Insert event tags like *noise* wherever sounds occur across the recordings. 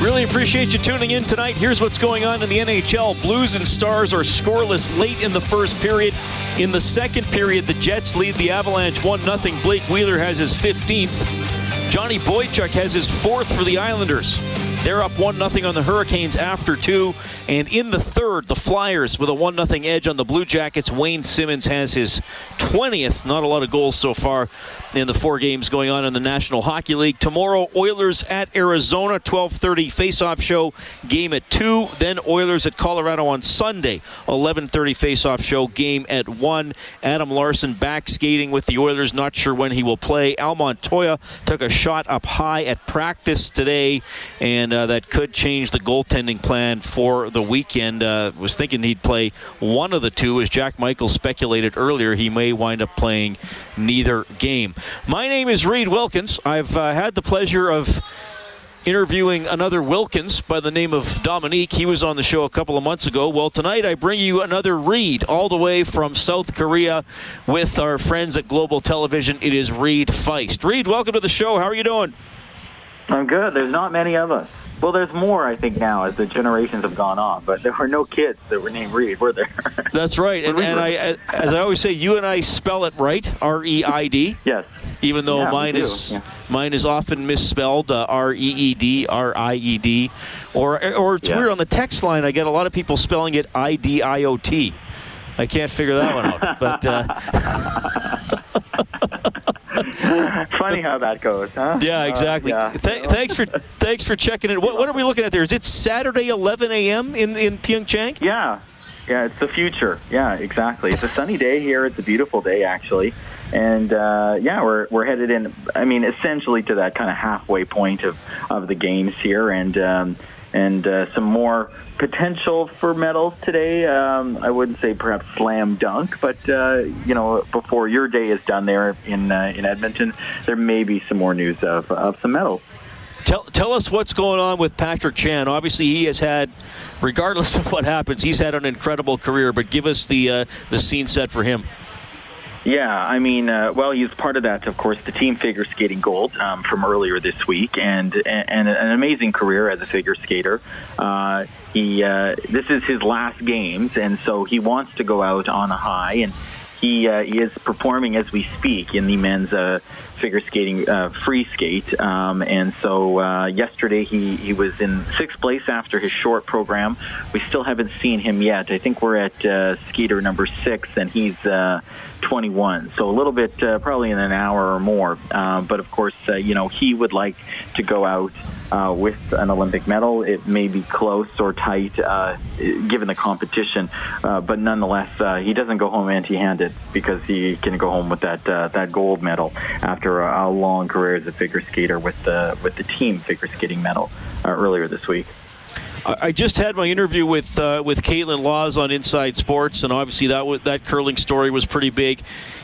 Really appreciate you tuning in tonight. Here's what's going on in the NHL. Blues and Stars are scoreless late in the first period. In the second period, the Jets lead the Avalanche 1 0. Blake Wheeler has his 15th. Johnny Boychuk has his fourth for the Islanders. They're up 1 0 on the Hurricanes after two. And in the third, the Flyers with a 1 0 edge on the Blue Jackets. Wayne Simmonds has his 20th. Not a lot of goals so far in the four games going on in the National Hockey League. Tomorrow, Oilers at Arizona, 12:30 face-off show, game at 2. Then Oilers at Colorado on Sunday, 11:30 face-off show, game at 1. Adam Larsson back skating with the Oilers, not sure when he will play. Al Montoya took a shot up high at practice today, and uh, that could change the goaltending plan for the weekend. Uh, was thinking he'd play one of the two, as Jack Michaels speculated earlier. He may wind up playing neither game. My name is Reid Wilkins. I've uh, had the pleasure of interviewing another Wilkins by the name of Dominique. He was on the show a couple of months ago. Well, tonight I bring you another Reid, all the way from South Korea with our friends at Global Television. It is Reid Fiest. Reid, welcome to the show. How are you doing? I'm good. There's not many of us. Well, there's more, I think, now as the generations have gone on. But there were no kids that were named Reid, were there? *laughs* That's right. And, and I, as I always say, you and I spell it right, R E I D. yes. Even though Yeah, mine is yeah. mine is often misspelled, uh, R E E D, R I E D, or or it's Yeah. weird on the text line. I get a lot of people spelling it I D I O T. I can't figure that one out. But uh, *laughs* Funny how that goes, huh? yeah, Uh, exactly. yeah. Th- thanks for thanks for checking in. What, what are we looking at there? Is it Saturday 11 a.m. in in Pyeongchang? Yeah. Yeah, it's the future. Yeah, exactly. It's a sunny day here. It's a beautiful day, actually. And uh, yeah, we're, we're headed in, I mean, essentially to that kind of halfway point of, of the games here. And, um, and uh, some more potential for medals today. Um, I wouldn't say perhaps slam dunk, but, uh, you know, before your day is done there in, uh, in Edmonton, there may be some more news of, of some medals. Tell, tell us what's going on with Patrick Chan. Obviously, he has had, regardless *laughs* of what happens, he's had an incredible career. But give us the uh, the scene set for him. Yeah, I mean, uh, well, he's part of that, of course, the team figure skating gold um, from earlier this week, and and an amazing career as a figure skater. Uh, he uh, this is his last games, and so he wants to go out on a high, and he uh, he is performing as we speak in the men's uh, figure skating uh, free skate. Um, and so uh, yesterday he, he was in sixth place after his short program. We still haven't seen him yet. I think we're at uh, skater number six, and he's uh, 21. So a little bit, uh, probably in an hour or more. Uh, but of course, you know, he would like to go out uh, with an Olympic medal. It may be close or tight uh, given the competition, uh, but nonetheless, uh, he doesn't go home empty-handed because he can go home with that uh, that gold medal after a, a long career as a figure skater with the with the team figure skating medal uh, earlier this week. I just had my interview with with Kaitlyn Lawes on Inside Sports, and obviously that wa- that curling story was pretty big.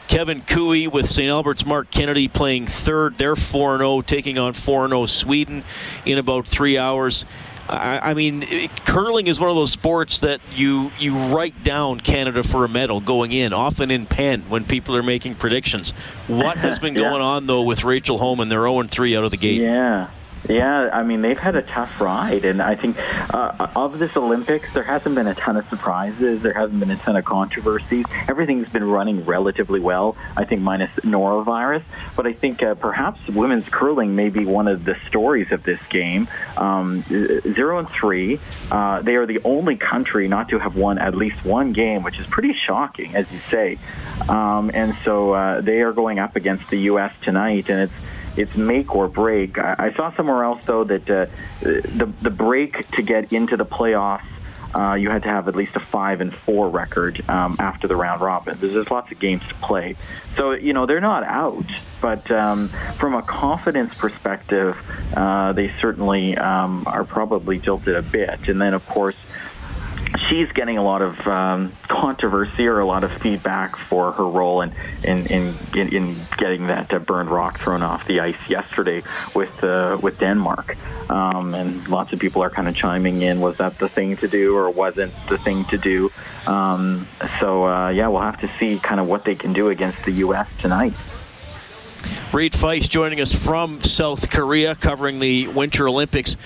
Kevin Koe with St. Albert's Marc Kennedy playing third. They're 4 0, taking on 4 0 Sweden in about three hours. I, I mean, it- curling is one of those sports that you you write down Canada for a medal going in, often in pen when people are making predictions. What has *laughs* been Yeah. going on though with Rachel Homan? They're 0 3 out of the gate. Yeah. Yeah, I mean they've had a tough ride, and I think uh, of this Olympics, there hasn't been a ton of surprises. There hasn't been a ton of controversies. Everything's been running relatively well. I think minus norovirus, but I think uh, perhaps women's curling may be one of the stories of this game. Um, zero and three, uh, they are the only country not to have won at least one game, which is pretty shocking, as you say. Um, and so uh, they are going up against the U.S. tonight, and it's it's make or break. I, I saw somewhere else though that uh, the the break to get into the playoffs uh, you had to have at least a five and four record um, after the round robin. There's, there's lots of games to play, so you know they're not out. But um, from a confidence perspective, uh, they certainly um, are probably tilted a bit. And then of course she's getting a lot of um, controversy or a lot of feedback for her role in in, in, in getting that uh, burned rock thrown off the ice yesterday with uh, with Denmark. Um, and lots of people are kind of chiming in: was that the thing to do, or wasn't the thing to do? Um, so uh, yeah, we'll have to see kind of what they can do against the U.S. tonight. Reid Fiest joining us from South Korea, covering the Winter Olympics.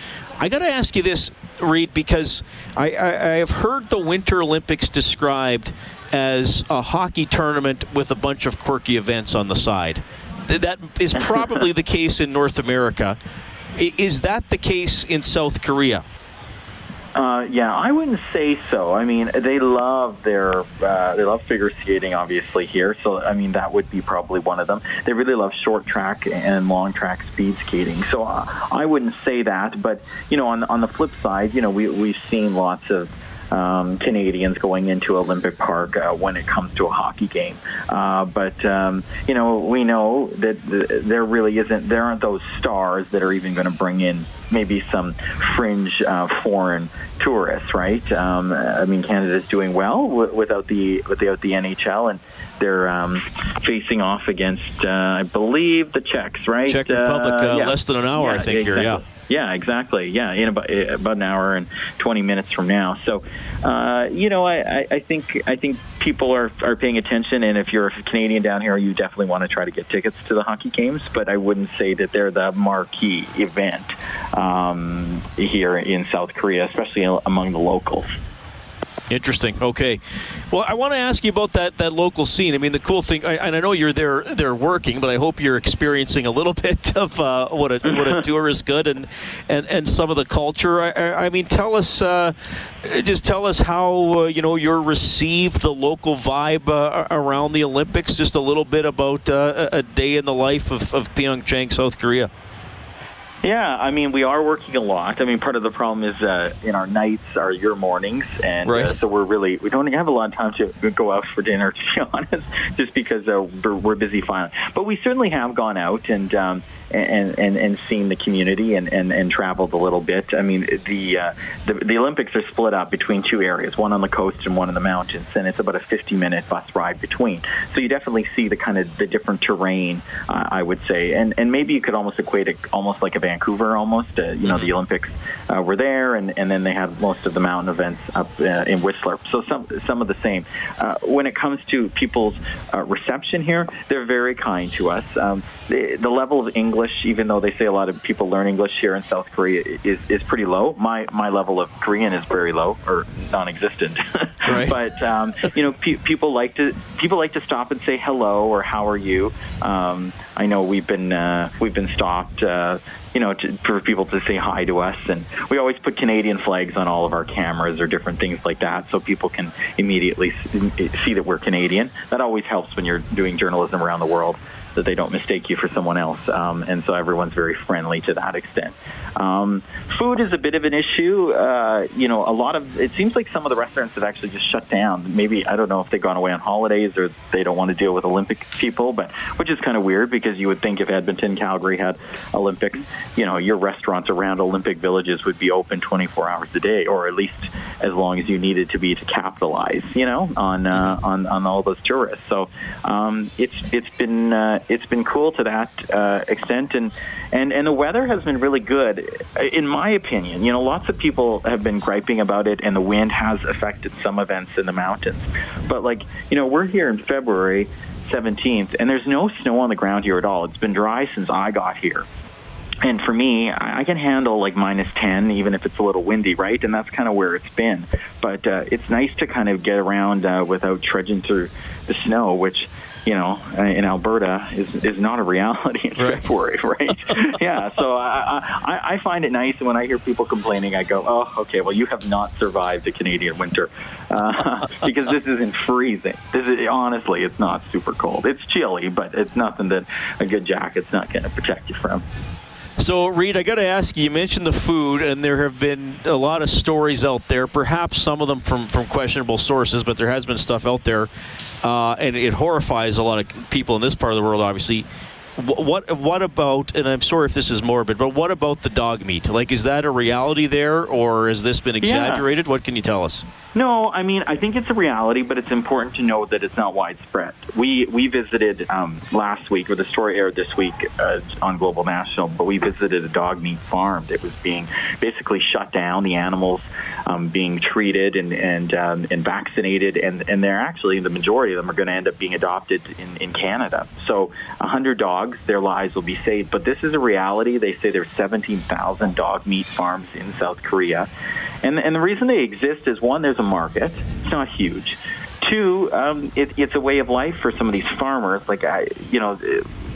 I got to ask you this, Reid, because I, I, I have heard the Winter Olympics described as a hockey tournament with a bunch of quirky events on the side. That is probably *laughs* the case in North America. Is that the case in South Korea? Uh, yeah, I wouldn't say so. I mean, they love their uh, they love figure skating, obviously here. So I mean, that would be probably one of them. They really love short track and long track speed skating. So uh, I wouldn't say that. But you know, on on the flip side, you know, we we've seen lots of um, Canadians going into Olympic Park uh, when it comes to a hockey game. Uh, but um, you know, we know that th- there really isn't. There aren't those stars that are even going to bring in maybe some fringe uh, foreign tourists, right? Um, I mean, Canada's doing well w- without the without the NHL and. They're um, facing off against, uh, I believe, the Czechs, right? Czech Republic, uh, yeah. less than an hour, yeah, I think exactly. here. Yeah. Yeah, exactly. Yeah, in about, about an hour and 20 minutes from now. So, uh, you know, I, I think I think people are, are paying attention, and if you're a Canadian down here, you definitely want to try to get tickets to the hockey games. But I wouldn't say that they're the marquee event um, here in South Korea, especially among the locals. Interesting. Okay. Well, I want to ask you about that, that local scene. I mean, the cool thing, I, and I know you're there there working, but I hope you're experiencing a little *laughs* bit of uh, what a what a tour is good and and, and some of the culture. I, I mean, tell us, uh, just tell us how uh, you know you're received the local vibe uh, around the Olympics. Just a little bit about uh, a day in the life of, of Pyeongchang, South Korea. Yeah, I mean, we are working a lot. I mean, part of the problem is uh, in our nights are your mornings, and right. uh, so we're really we don't have a lot of time to go out for dinner, *laughs* to be honest, just because uh, we're, we're busy filing. But we certainly have gone out and. Um, and, and, and seen the community and, and, and traveled a little bit. I mean, the, uh, the the Olympics are split up between two areas, one on the coast and one in the mountains, and it's about a 50-minute bus ride between. So you definitely see the kind of the different terrain, uh, I would say, and and maybe you could almost equate it almost like a Vancouver, almost. Uh, you know, the Olympics uh, were there, and, and then they had most of the mountain events up uh, in Whistler. So some some of the same. Uh, when it comes to people's uh, reception here, they're very kind to us. Um, the, the level of English English, even though they say a lot of people learn English here in South Korea, is, is pretty low. My my level of Korean is very low or non-existent. *laughs* Right. but um, you know, pe- people like to people like to stop and say hello or how are you. Um, I know we've been uh, we've been stopped. Uh, you know, to, for people to say hi to us. And we always put Canadian flags on all of our cameras or different things like that so people can immediately see that we're Canadian. That always helps when you're doing journalism around the world that they don't mistake you for someone else. Um, and so everyone's very friendly to that extent. Um, food is a bit of an issue. Uh, you know, a lot of it seems like some of the restaurants have actually just shut down. Maybe I don't know if they've gone away on holidays or they don't want to deal with Olympic people, but which is kind of weird because you would think if Edmonton, Calgary had Olympics, you know, your restaurants around Olympic villages would be open 24 hours a day, or at least as long as you needed to be to capitalize, you know, on uh, on on all those tourists. So um, it's it's been uh, it's been cool to that uh, extent, and and and the weather has been really good in my opinion, you know, lots of people have been griping about it, and the wind has affected some events in the mountains. But like, you know, we're here in February 17th, and there's no snow on the ground here at all. It's been dry since I got here. And for me, I can handle like minus 10, even if it's a little windy, right? And that's kind of where it's been. But uh, it's nice to kind of get around uh, without trudging through the snow, which you know, in Alberta is is not a reality *laughs* in right. February, right? *laughs* yeah, so I, I I find it nice, and when I hear people complaining, I go, oh, okay, well, you have not survived the Canadian winter uh, *laughs* because this isn't freezing. This is honestly, it's not super cold. It's chilly, but it's nothing that a good jacket's not going to protect you from. So, Reid, I got to ask you. You mentioned the food, and there have been a lot of stories out there. Perhaps some of them from from questionable sources, but there has been stuff out there, uh, and it horrifies a lot of people in this part of the world. Obviously, what what about? And I'm sorry if this is morbid, but what about the dog meat? Like, is that a reality there, or has this been exaggerated? Yeah. What can you tell us? No, I mean I think it's a reality, but it's important to know that it's not widespread. We we visited um, last week, or the story aired this week uh, on Global National, but we visited a dog meat farm that was being basically shut down. The animals um, being treated and and um, and vaccinated, and and they're actually the majority of them are going to end up being adopted in in Canada. So a hundred dogs, their lives will be saved. But this is a reality. They say there's 17,000 dog meat farms in South Korea, and and the reason they exist is one, there's a market. It's not huge. Two, um, it, it's a way of life for some of these farmers. Like I, you know,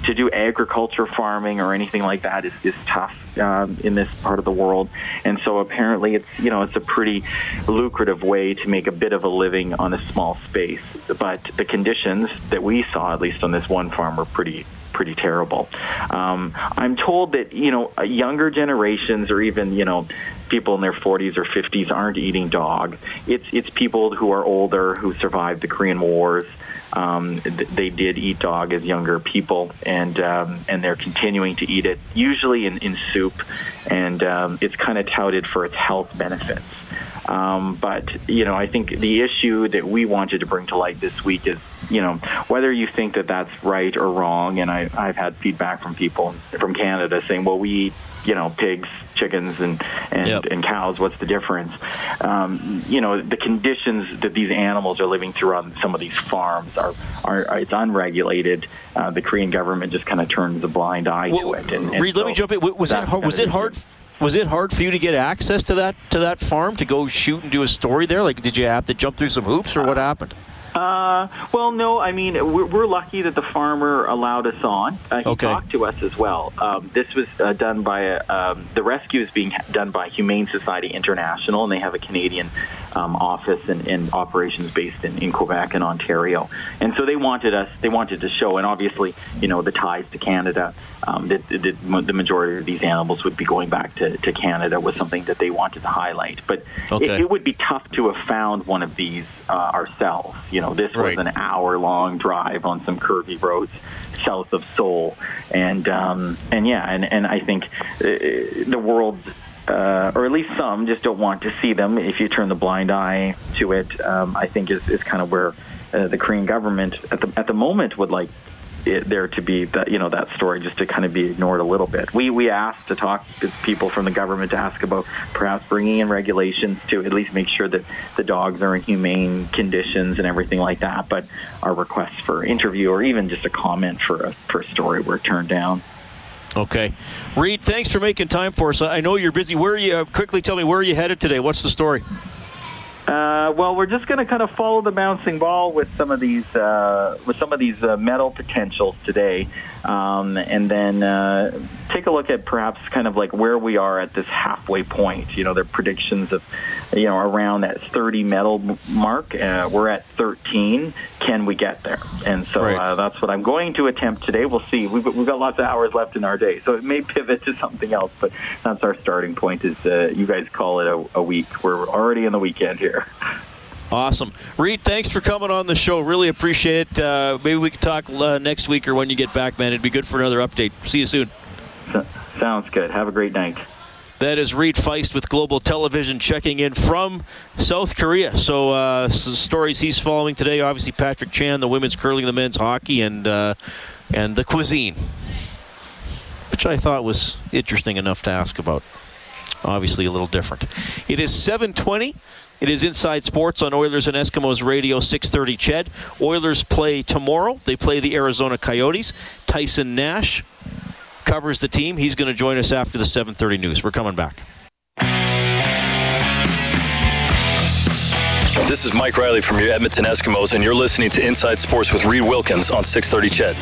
to do agriculture farming or anything like that is, is tough um, in this part of the world. And so apparently, it's you know, it's a pretty lucrative way to make a bit of a living on a small space. But the conditions that we saw, at least on this one farm, were pretty pretty terrible. Um, I'm told that you know younger generations, or even you know people in their 40s or 50s, aren't eating dog. It's it's people who are older who survived the Korean Wars. Um, they did eat dog as younger people, and um, and they're continuing to eat it, usually in, in soup, and um, it's kind of touted for its health benefits. Um, but you know, I think the issue that we wanted to bring to light this week is, you know, whether you think that that's right or wrong. And I, I've had feedback from people from Canada saying, well, we eat, you know, pigs, chickens, and and, yep. and cows. What's the difference? Um, you know, the conditions that these animals are living through on some of these farms are are, are it's unregulated. Uh, the Korean government just kind of turns a blind eye well, to it. And, and Reid, so let me jump in. Was it hard, was it hard? was it hard for you to get access to that to that farm to go shoot and do a story there? Like, did you have to jump through some hoops, or what happened? Uh, well, no. I mean, we're, we're, lucky that the farmer allowed us on. Uh, he okay. talked to us as well. Um, this was uh, done by um, the rescue is being done by Humane Society International, and they have a Canadian um, office and, and, operations based in, in Quebec and Ontario. And so they wanted us. They wanted to show, and obviously, you know, the ties to Canada. Um, that, that the majority of these animals would be going back to, to Canada was something that they wanted to highlight. But okay. it, it, would be tough to have found one of these uh, ourselves. You know, this right. was an hour-long drive on some curvy roads south of Seoul, and um, and yeah, and and I think uh, the world. Uh, or at least some just don't want to see them. If you turn the blind eye to it, um, I think is, is kind of where uh, the Korean government at the at the moment would like it, there to be that you know that story just to kind of be ignored a little bit. We we asked to talk to people from the government to ask about perhaps bringing in regulations to at least make sure that the dogs are in humane conditions and everything like that. But our requests for interview or even just a comment for a for a story were turned down. Okay, Reid, thanks for making time for us. I know you're busy. Where are you? Uh, quickly tell me where are you headed today? What's the story? Uh, well, we're just going to kind of follow the bouncing ball with some of these uh, with some of these uh, medal potentials today, um, and then uh, take a look at perhaps kind of like where we are at this halfway point. You know, their predictions of you know around that 30 medal mark. Uh, we're at 13. Can we get there? And so right. Uh, that's what I'm going to attempt today. We'll see. We've, we've got lots of hours left in our day, so it may pivot to something else. But that's our starting point. Is you guys call it a, a week? We're already in the weekend here. Awesome. Reid, thanks for coming on the show. Really appreciate it. Uh, maybe we can talk uh, next week or when you get back, man. It'd be good for another update. See you soon. Sounds good. Have a great night. That is Reid Fiest with Global Television checking in from South Korea. So, uh, stories he's following today. Obviously, Patrick Chan, the women's curling, the men's hockey, and uh, and the cuisine, which I thought was interesting enough to ask about. Obviously, a little different. It is 720. It is Inside Sports on Oilers and Eskimos Radio, 6:30. CHED. Oilers play tomorrow. They play the Arizona Coyotes. Tyson Nash covers the team. He's going to join us after the 7:30 news. We're coming back. This is Mike Reilly from your Edmonton Eskimos, and you're listening to Inside Sports with Reid Wilkins on 6:30. CHED.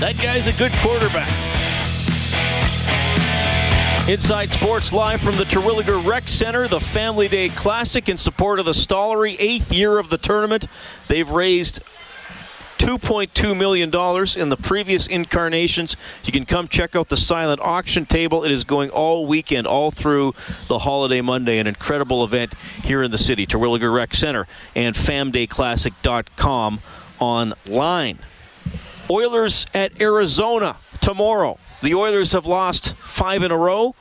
That guy's a good quarterback. Inside Sports live from the Terwillegar Rec Center, the Family Day Classic in support of the Stollery, eighth year of the tournament. They've raised $2.2 million in the previous incarnations. You can come check out the silent auction table. It is going all weekend, all through the holiday Monday. An incredible event here in the city. Terwillegar Rec Center and famdayclassic.com online. Oilers at Arizona tomorrow. The Oilers have lost five in a row.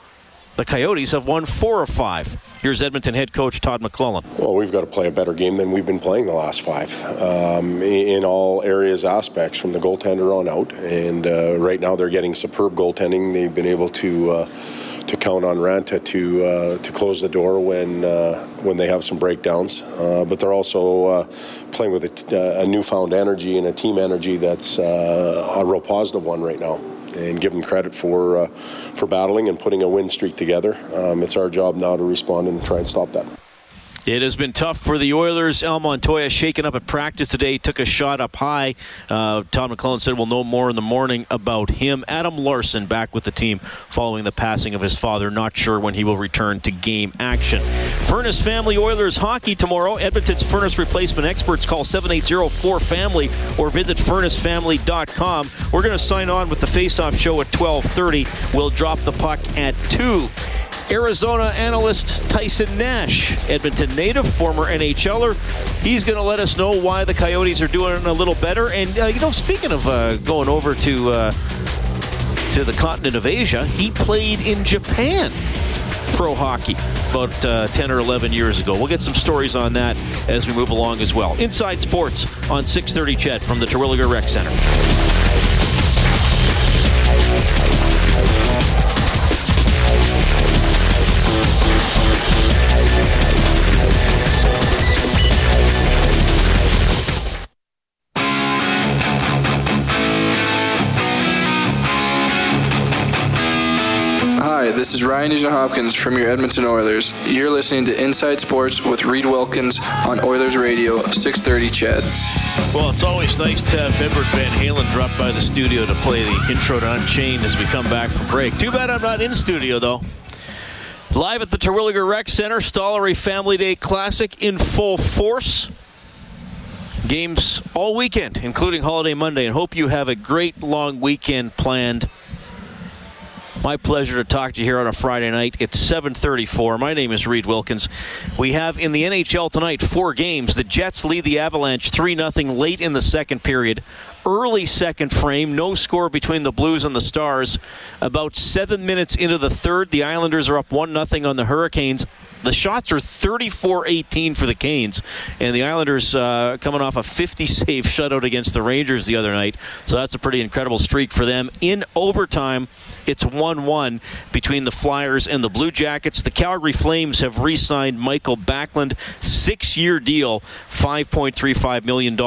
The Coyotes have won four of five. Here's Edmonton head coach Todd McLellan. Well, we've got to play a better game than we've been playing the last five um, in all areas, aspects, from the goaltender on out. And uh, right now, they're getting superb goaltending. They've been able to. Uh, to count on Raanta to uh, to close the door when uh, when they have some breakdowns, uh, but they're also uh, playing with a, t- a newfound energy and a team energy that's a real positive one right now and give them credit for uh, for battling and putting a win streak together. Um, it's our job now to respond and try and stop that. It has been tough for the Oilers. Al Montoya shaken up at practice today, took a shot up high. Uh, Todd McLellan said we'll know more in the morning about him. Adam Larsson back with the team following the passing of his father. Not sure when he will return to game action. Furnace Family Oilers hockey tomorrow. Edmonton's furnace replacement experts call 780-4FAMILY or visit furnacefamily.com. We're going to sign on with the face-off show at 12:30. We'll drop the puck at 2. Arizona analyst Tyson Nash, Edmonton native, former NHLer. He's going to let us know why the Coyotes are doing a little better. And, uh, you know, speaking of uh, going over to, uh, to the continent of Asia, he played in Japan pro hockey about uh, 10 or 11 years ago. We'll get some stories on that as we move along as well. Inside Sports on 630 CHED from the Terwillegar Rec Center. Hi, this is Ryan Nugent Hopkins from your Edmonton Oilers. You're listening to Inside Sports with Reid Wilkins on Oilers Radio, 630 CHED. Well, it's always nice to have Edward Van Halen drop by the studio to play the intro to Unchained as we come back from break. Too bad I'm not in studio, though. Live at the Terwillegar Rec Center, Stollery Family Day Classic in full force. Games all weekend, including Holiday Monday, and hope you have a great long weekend planned my pleasure to talk to you here on a Friday night. It's 7:34. My name is Reid Wilkins. We have in the NHL tonight four games. The Jets lead the Avalanche 3-0 late in the second period. Early second frame, no score between the Blues and the Stars. About 7 minutes into the third, the Islanders are up 1-0 on the Hurricanes. The shots are 34-18 for the Canes, and the Islanders uh, coming off a 50-save shutout against the Rangers the other night. So that's a pretty incredible streak for them. In overtime, it's 1 1 between the Flyers and the Blue Jackets. The Calgary Flames have re signed Mikael Backlund, six year deal, $5.35 million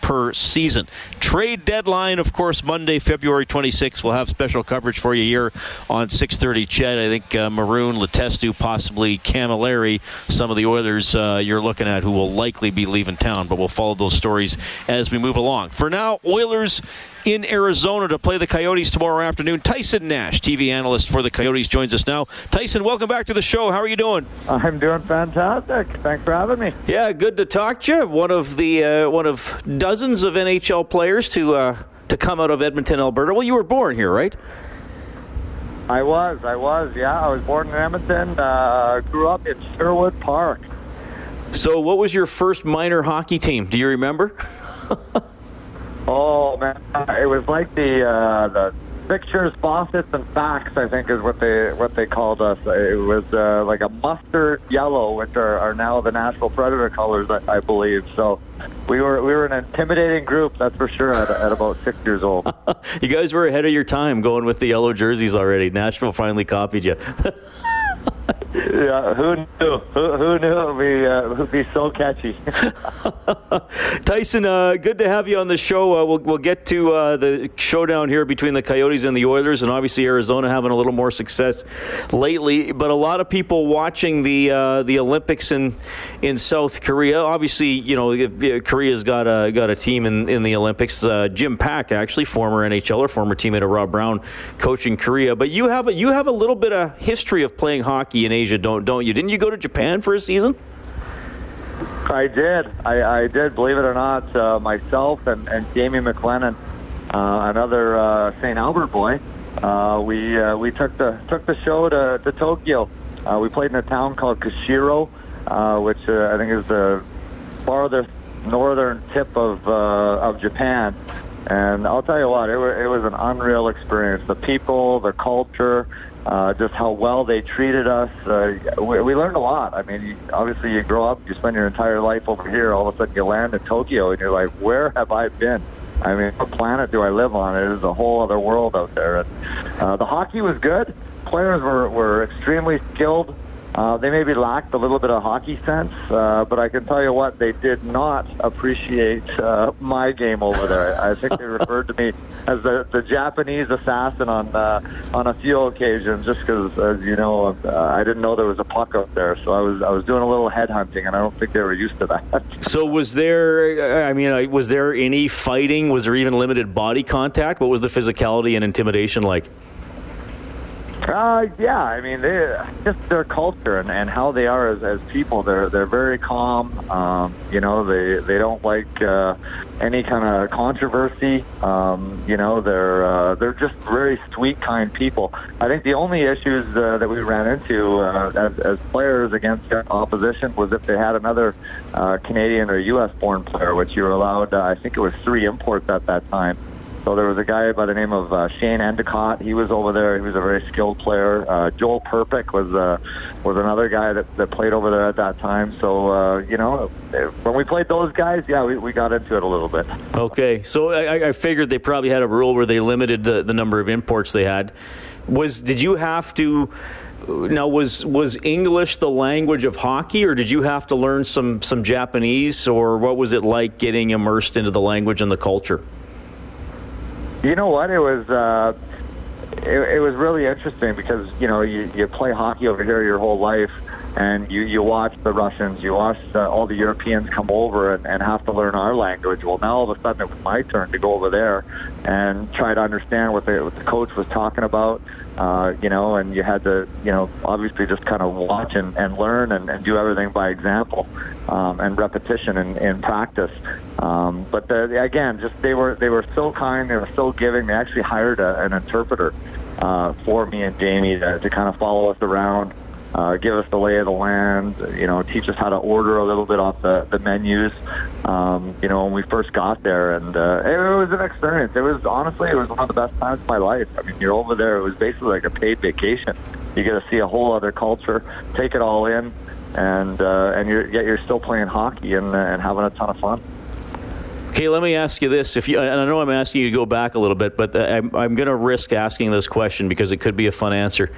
per season. Trade deadline, of course, Monday, February 26th. We'll have special coverage for you here on 6:30. CHED, I think uh, Maroon, Letestu, possibly Cammalleri, some of the Oilers uh, you're looking at who will likely be leaving town, but we'll follow those stories as we move along. For now, Oilers in Arizona to play the Coyotes tomorrow afternoon. Tyson Nash, TV analyst for the Coyotes, joins us now. Tyson, welcome back to the show. How are you doing? I'm doing fantastic. Thanks for having me. Yeah, good to talk to you. One of the uh, one of dozens of NHL players to uh, to come out of Edmonton, Alberta. Well, you were born here, right? I was. I was. Yeah, I was born in Edmonton. Uh, grew up in Sherwood Park. So, what was your first minor hockey team? Do you remember? *laughs* Oh man, it was like the uh, the fixtures, faucets, and facts. I think is what they what they called us. It was uh, like a mustard yellow, which are, are now the Nashville Predator colors, I, I believe. So we were we were an intimidating group, that's for sure. At, at about six years old, *laughs* you guys were ahead of your time going with the yellow jerseys already. Nashville finally copied you. *laughs* yeah, who knew? Who, who knew it would be, uh, would be so catchy? *laughs* *laughs* Tyson, uh, good to have you on the show. Uh, we'll, we'll get to uh, the showdown here between the Coyotes and the Oilers, and obviously Arizona having a little more success lately. But a lot of people watching the uh, the Olympics in in South Korea. Obviously, you know Korea's got a got a team in, in the Olympics. Uh, Jim Paek, actually, former NHLer, former teammate of Rob Brown, coaching Korea. But you have a, you have a little bit of history of playing hockey in Asia, don't don't you? Didn't you go to Japan for a season? I did. I, I did. Believe it or not, uh, myself and, and Jamie McLennan, uh, another uh, St. Albert boy, uh, we uh, we took the took the show to, to Tokyo. Uh, we played in a town called Kushiro, uh, which uh, I think is the farthest northern tip of uh, of Japan. And I'll tell you what, it was, it was an unreal experience. The people, the culture, uh, just how well they treated us. Uh, we, we learned a lot. I mean, you, obviously, you grow up, you spend your entire life over here. All of a sudden, you land in Tokyo, and you're like, where have I been? I mean, what planet do I live on? It is a whole other world out there. And uh, the hockey was good. Players were, were extremely skilled. Uh, they maybe lacked a little bit of hockey sense, uh, but I can tell you what, they did not appreciate uh, my game over there. I think they *laughs* referred to me as the, the Japanese assassin on uh, on a few occasions, just because, as you know, uh, I didn't know there was a puck up there, so I was I was doing a little headhunting, and I don't think they were used to that. *laughs* So was there? I mean, uh, was there any fighting? Was there even limited body contact? What was the physicality and intimidation like? Uh, yeah, I mean, they just their culture and, and how they are as, as people. They're they're very calm. Um, you know, they they don't like uh, any kind of controversy. Um, you know, they're uh, they're just very sweet, kind people. I think the only issues uh, that we ran into uh, as, as players against opposition was if they had another uh, Canadian or U.S. born player, which you were allowed. Uh, I think it was three imports at that time. So there was a guy by the name of uh, Shane Endicott. He was over there. He was a very skilled player. Uh, Joel Prpic was uh, was another guy that, that played over there at that time. So uh, you know, when we played those guys, yeah, we, we got into it a little bit. Okay, so I, I figured they probably had a rule where they limited the, the number of imports they had. Was did you have to? Now, was was English the language of hockey, or did you have to learn some some Japanese, or what was it like getting immersed into the language and the culture? You know what? It was uh, it, it was really interesting because you know you, you play hockey over here your whole life, and you you watch the Russians, you watch uh, all the Europeans come over and, and have to learn our language. Well, now all of a sudden it was my turn to go over there and try to understand what the what the coach was talking about. Uh, you know, and you had to, you know, obviously just kind of watch and, and learn and, and do everything by example um, and repetition and, and practice. Um, but the, again, just they were they were so kind, they were so giving. They actually hired a, an interpreter uh, for me and Jamie to, to kind of follow us around uh, give us the lay of the land, you know, teach us how to order a little bit off the, the menus, um, you know, when we first got there. And uh, it, was an experience. It was, honestly, it was one of the best times of my life. I mean, you're over there, it was basically like a paid vacation. You get to see a whole other culture, take it all in, and uh, and you're, yet you're still playing hockey and, uh, and having a ton of fun. Okay, let me ask you this. If you, and I know I'm asking you to go back a little bit, but uh, I'm, I'm going to risk asking this question because it could be a fun answer.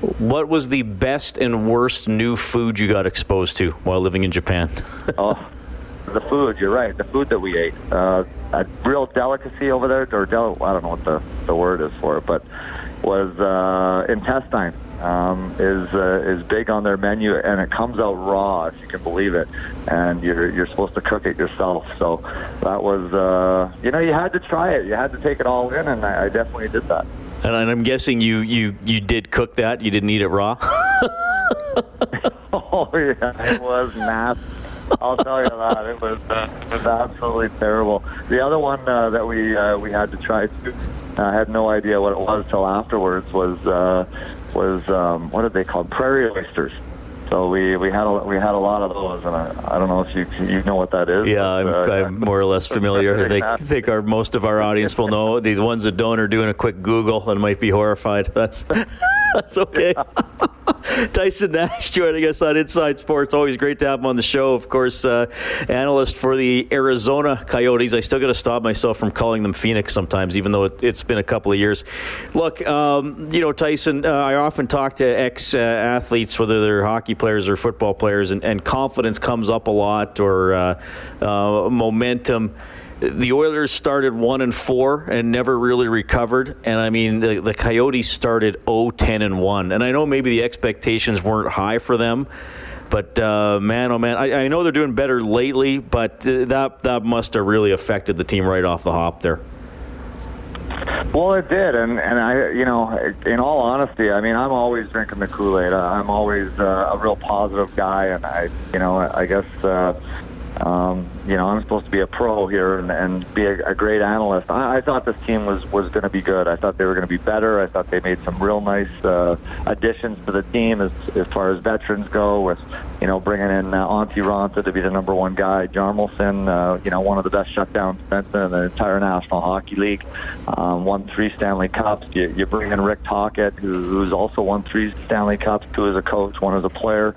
What was the best and worst new food you got exposed to while living in Japan? oh, the food. You're right. The food that we ate. Uh, a real delicacy over there, or del- I don't know what the, the word is for it, but was uh, intestine. Um, is uh, is big on their menu, and it comes out raw, if you can believe it. And you're you're supposed to cook it yourself. So that was, uh, you know, you had to try it. You had to take it all in, and I, I definitely did that. And I'm guessing you, you, you did cook that. You didn't eat it raw. *laughs* oh yeah, it was nasty. I'll tell you that it was uh, it was absolutely terrible. The other one uh, that we uh, we had to try too, I had no idea what it was till afterwards. Was uh, was um, what did they call prairie oysters? So we, we had a, we had a lot of those, and I, I don't know if you you know what that is. Yeah, I'm, uh, I'm more or less familiar. I think, think our most of our audience will know. The ones that don't are doing a quick Google and might be horrified. That's *laughs* that's okay. Yeah. *laughs* Tyson Nash joining us on Inside Sports. Always great to have him on the show. Of course, uh, analyst for the Arizona Coyotes. I still got to stop myself from calling them Phoenix sometimes, even though it, has been a couple of years. Look, um, you know, Tyson, uh, I often talk to ex uh, athletes, whether they're hockey players or football players, and, and confidence comes up a lot or uh, uh momentum the Oilers started one and four and never really recovered. And I mean, the, the Coyotes started 0 10 and one. And I know maybe the expectations weren't high for them. But uh, man, oh man, I, I, know they're doing better lately, but uh, that that must have really affected the team right off the hop there. Well, it did, and and I, you know, in all honesty, I mean, I'm always drinking the Kool Aid. I'm always uh, a real positive guy, and I, you know, I guess. Uh, um, you know, I'm supposed to be a pro here and, and be a, a great analyst. I, I thought this team was, was going to be good. I thought they were going to be better. I thought they made some real nice uh, additions to the team as, as far as veterans go, with, you know, bringing in uh, Antti Raanta to be the number one guy, Hjalmarsson, uh, you know, one of the best shutdown defensemen in the entire National Hockey League, um, won three Stanley Cups. You, you bring in Rick Tocchet, who, who's also won three Stanley Cups, two as a coach, one as a player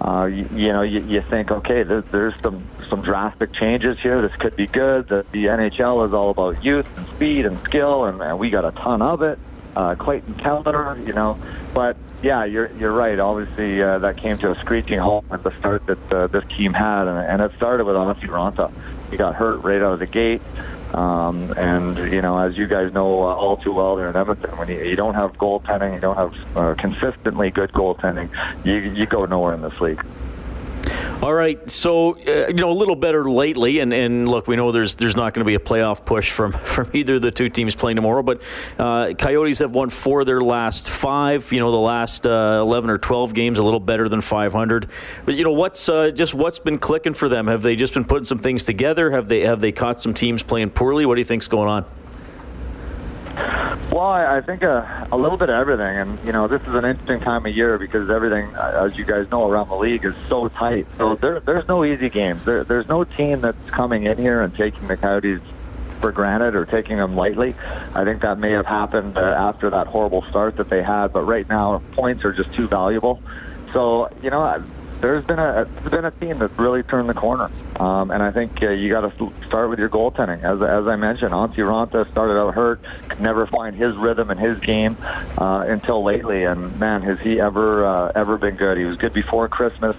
uh, you, you know, you, you think, okay, there, there's some some drastic changes here. This could be good. The, the NHL is all about youth and speed and skill, and, and we got a ton of it. Uh, Clayton Keller, you know, but yeah, you're you're right. Obviously, uh, that came to a screeching halt at the start that uh, this team had, and, and it started with Antti Raanta. He got hurt right out of the gate. Um, and you know, as you guys know uh, all too well, there in Edmonton, when you, you don't have goaltending, you don't have uh, consistently good goaltending, you you go nowhere in this league. All right, so uh, you know a little better lately, and, and look, we know there's there's not going to be a playoff push from *laughs* from either of the two teams playing tomorrow, but uh, Coyotes have won four of their last five. You know, the last uh, eleven or twelve games a little better than 500. But you know, what's uh, just what's been clicking for them? Have they just been putting some things together? Have they have they caught some teams playing poorly? What do you think's going on? Well, I, I think a, a little bit of everything, and you know, this is an interesting time of year because everything, uh, as you guys know, around the league is so tight. So there, there's no easy games. There, there's no team that's coming in here and taking the Coyotes for granted or taking them lightly. I think that may have happened uh, after that horrible start that they had, but right now points are just too valuable. So you know, there's been a there's been a team that's really turned the corner, um, and I think uh, you got to start with your goaltending. As as I mentioned, Antti Raanta started out hurt, could never find his rhythm and his game uh, until lately. And man, has he ever uh, ever been good? He was good before Christmas,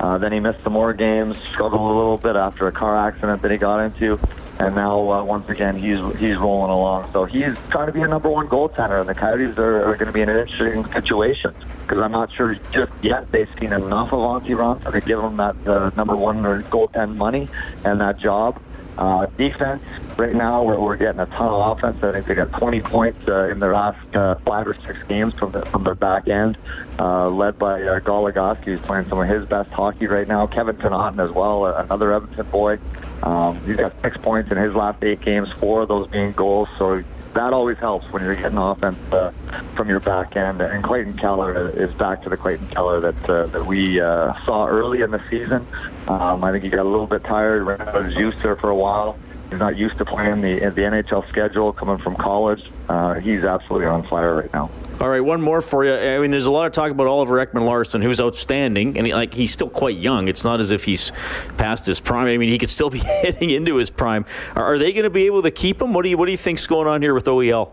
uh, then he missed some more games, struggled a little bit after a car accident that he got into and now uh, once again he's he's rolling along. So he's trying to be a number one goaltender, and the Coyotes are, are going to be in an interesting situation because I'm not sure just yet they've seen enough of Antti Raanta to give him that uh, number one or goaltend money and that job. Uh, defense right now we're, we're getting a ton of offense. I think they got 20 points uh, in their last uh, five or six games from the, from their back end, uh, led by uh, Goligoski, who's playing some of his best hockey right now. Kevin Connauton as well, another Edmonton boy. Um, he's got six points in his last eight games, four of those being goals. So that always helps when you're getting offense uh, from your back end. And Clayton Keller is back to the Clayton Keller that uh, that we uh, saw early in the season. Um, I think he got a little bit tired, ran out of juice there for a while. He's not used to playing the the NHL schedule coming from college. Uh, he's absolutely on fire right now. All right, one more for you. I mean, there's a lot of talk about Oliver Ekman Larsson, who's outstanding, and he, like he's still quite young. It's not as if he's past his prime. I mean, he could still be *laughs* heading into his prime. Are, are they going to be able to keep him? What do you What do you think's going on here with OEL?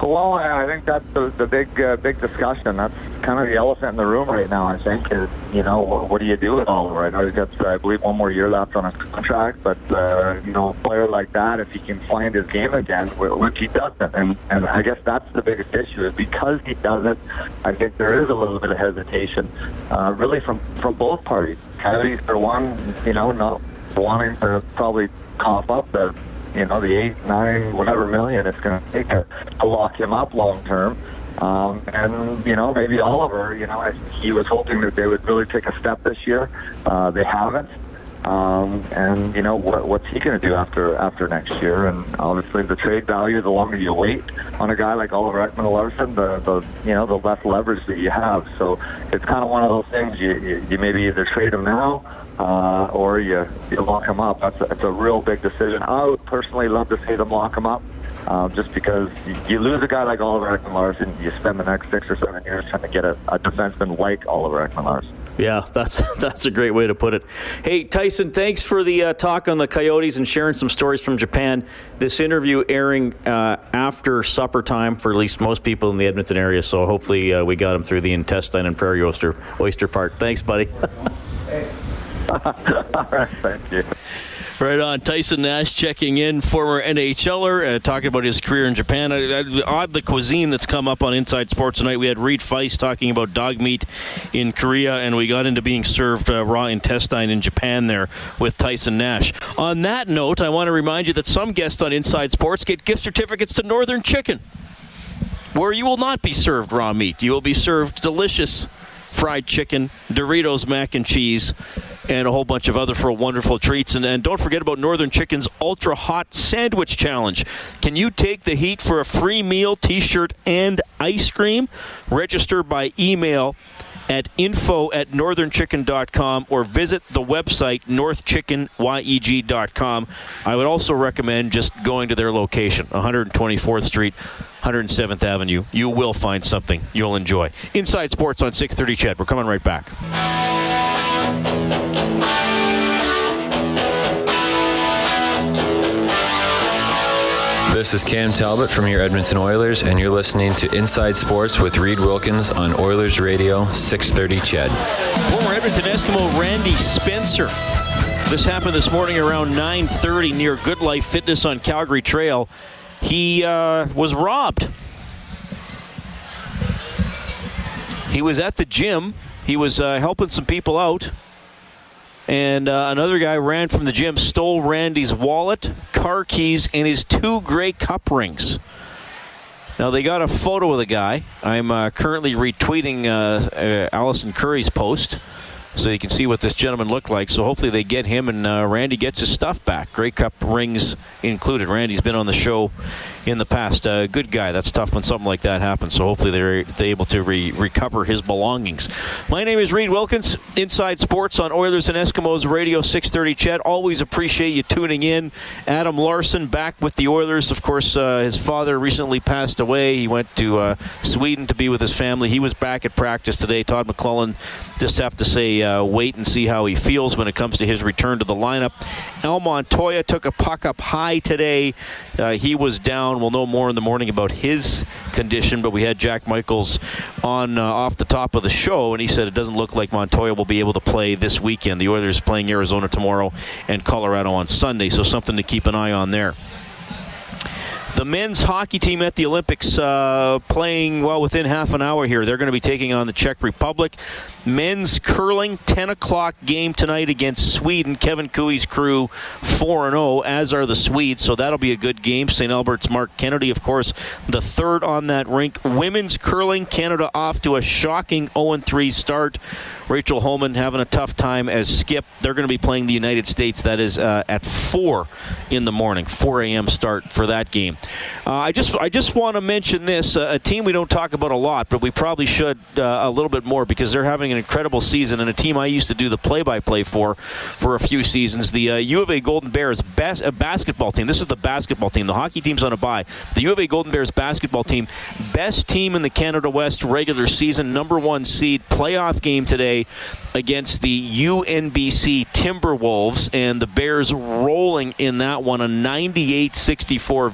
Well, I think that's the, the big uh, big discussion. That's kind of the elephant in the room right now. I think is you know what, what do you do with Oliver? I know he's got I believe one more year left on his contract, but uh, you know a player like that, if he can find his game again, which he doesn't, and and I guess that's the biggest issue is because he doesn't. I think there is a little bit of hesitation, uh, really from from both parties. Coyotes for one, you know, not wanting to probably cough up the you know, the eight, nine, whatever million it's going to take to, to lock him up long term. Um, and you know, maybe Oliver, you know, he was hoping that they would really take a step this year. Uh, they haven't. Um, and you know what, what's he going to do after after next year? And obviously, the trade value, the longer you wait on a guy like Oliver Ekman Larsson, the, the you know the less leverage that you have. So it's kind of one of those things. You, you, you maybe either trade him now uh, or you, you lock him up. That's a, that's a real big decision. I would personally love to see them lock him up. Um, just because you, you lose a guy like Oliver Ekman Larsson, you spend the next six or seven years trying to get a, a defenseman like Oliver Ekman Larsson. Yeah, that's *laughs* that's a great way to put it. Hey, Tyson, thanks for the uh, talk on the Coyotes and sharing some stories from Japan. This interview airing uh, after supper time for at least most people in the Edmonton area, so hopefully uh, we got them through the intestine and prairie oyster oyster part. Thanks, buddy. *laughs* All right, *laughs* thank you. Right on. Tyson Nash checking in, former NHLer, uh, talking about his career in Japan. Uh, odd the cuisine that's come up on Inside Sports tonight. We had Reid Fiest talking about dog meat in Korea, and we got into being served uh, raw intestine in Japan there with Tyson Nash. On that note, I want to remind you that some guests on Inside Sports get gift certificates to Northern Chicken, where you will not be served raw meat. You will be served delicious fried chicken, Doritos mac and cheese, and a whole bunch of other for wonderful treats. And, and don't forget about Northern Chicken's Ultra Hot Sandwich Challenge. Can you take the heat for a free meal, t shirt, and ice cream? Register by email at info at northernchicken.com or visit the website northchickenyeg.com. I would also recommend just going to their location, 124th Street, 107th Avenue. You will find something you'll enjoy. Inside Sports on 630 Chad. We're coming right back. This is Cam Talbot from your Edmonton Oilers, and you're listening to Inside Sports with Reid Wilkins on Oilers Radio 630 CHED. Former Edmonton Eskimo Randy Spencer. This happened this morning around 9:30 near Good Life Fitness on Calgary Trail. He uh, was robbed. He was at the gym. He was uh, helping some people out and uh, another guy ran from the gym, stole Randy's wallet, car keys, and his two Grey Cup rings. Now they got a photo of the guy. I'm uh, currently retweeting uh, uh Allison Curry's post so you can see what this gentleman looked like. So hopefully they get him and uh, Randy gets his stuff back. Grey Cup rings included. Randy's been on the show in the past. Uh, good guy. That's tough when something like that happens. So hopefully they're, they're able to re- recover his belongings. My name is Reid Wilkins, Inside Sports on Oilers and Eskimos Radio 630 CHED. Always appreciate you tuning in. Adam Larsson back with the Oilers. Of course, uh, his father recently passed away. He went to uh, Sweden to be with his family. He was back at practice today. Todd McLellan just have to say uh, wait and see how he feels when it comes to his return to the lineup. Al Montoya took a puck up high today. Uh, he was down. We'll know more in the morning about his condition, but we had Jack Michaels on uh, off the top of the show, and he said it doesn't look like Montoya will be able to play this weekend. The Oilers playing Arizona tomorrow and Colorado on Sunday, so something to keep an eye on there. The men's hockey team at the Olympics uh, playing well within half an hour here. They're going to be taking on the Czech Republic. Men's curling, 10 o'clock game tonight against Sweden. Kevin Koe's crew 4 0, as are the Swedes, so that'll be a good game. St. Albert's Marc Kennedy, of course, the third on that rink. Women's curling, Canada off to a shocking 0 3 start. Rachel Homan having a tough time as skip. They're going to be playing the United States. That is uh, at 4 in the morning, 4 a.m. start for that game. Uh, I just I just want to mention this uh, a team we don't talk about a lot, but we probably should uh, a little bit more because they're having an incredible season and a team I used to do the play-by-play for for a few seasons. The uh, U of A Golden Bears bas- basketball team. This is the basketball team. The hockey team's on a bye. The U of A Golden Bears basketball team, best team in the Canada West regular season, number one seed, playoff game today against the UNBC Timberwolves, and the Bears rolling in that one, a 98 64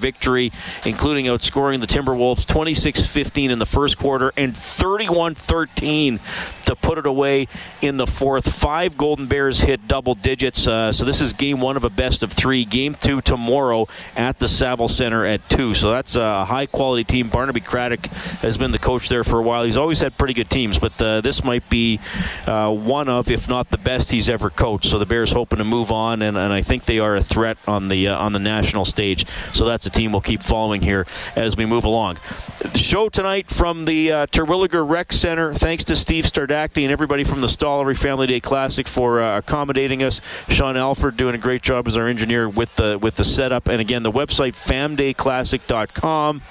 victory, including outscoring the Timberwolves 26 15 in the first quarter and 31 13 to put it away in the fourth. Five Golden Bears hit double digits, uh, so this is game one of a best of three. Game two tomorrow at the Saville Center at 2. So that's a high quality team. Barnaby Craddock has been the coach there for a while. He's always had pretty good teams, but uh, this might be uh, one of, if not the best he's ever coached. So the Bears hoping to move on, and, and I think they are a threat on the uh, on the national stage. So that's a team we'll keep following here as we move along. The show tonight from the uh, Terwillegar Rec Center. Thanks to Steve Stardacty and everybody from the Stollery Family Day Classic for uh, accommodating us. Sean Alford doing a great job as our engineer with the with the setup. And again, the website famdayclassic.com.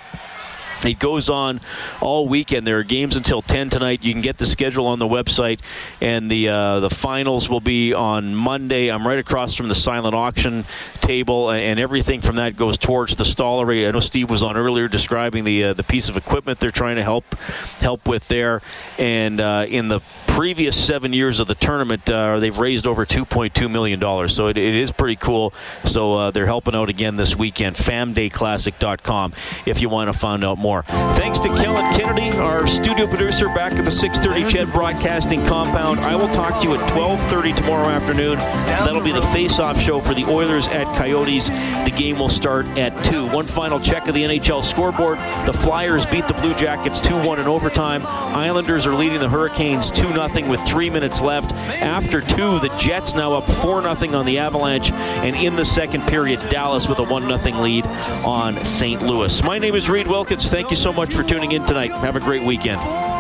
It goes on all weekend. There are games until 10 tonight. You can get the schedule on the website, and the uh, the finals will be on Monday. I'm right across from the silent auction table, and everything from that goes towards the stollery. I know Steve was on earlier describing the uh, the piece of equipment they're trying to help help with there, and uh, in the previous seven years of the tournament, uh, they've raised over $2.2 million. So it, it is pretty cool. So uh, they're helping out again this weekend. FamDayClassic.com if you want to find out more. Thanks to Kellen Kennedy, our studio producer back at the 630 CHED Broadcasting Compound. I will talk to you at 1230 tomorrow afternoon. That'll be the face-off show for the Oilers at Coyotes. The game will start at 2. One final check of the NHL scoreboard. The Flyers beat the Blue Jackets 2-1 in overtime. Islanders are leading the Hurricanes 2-0 with three minutes left. After two, the Jets now up 4-0 on the Avalanche. And in the second period, Dallas with a 1-0 lead on St. Louis. My name is Reid Wilkins. Thank you so much for tuning in tonight. Have a great weekend.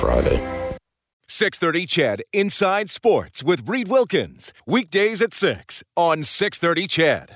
Friday. 630 CHED Inside Sports with Reid Wilkins. Weekdays at 6 on 630 CHED.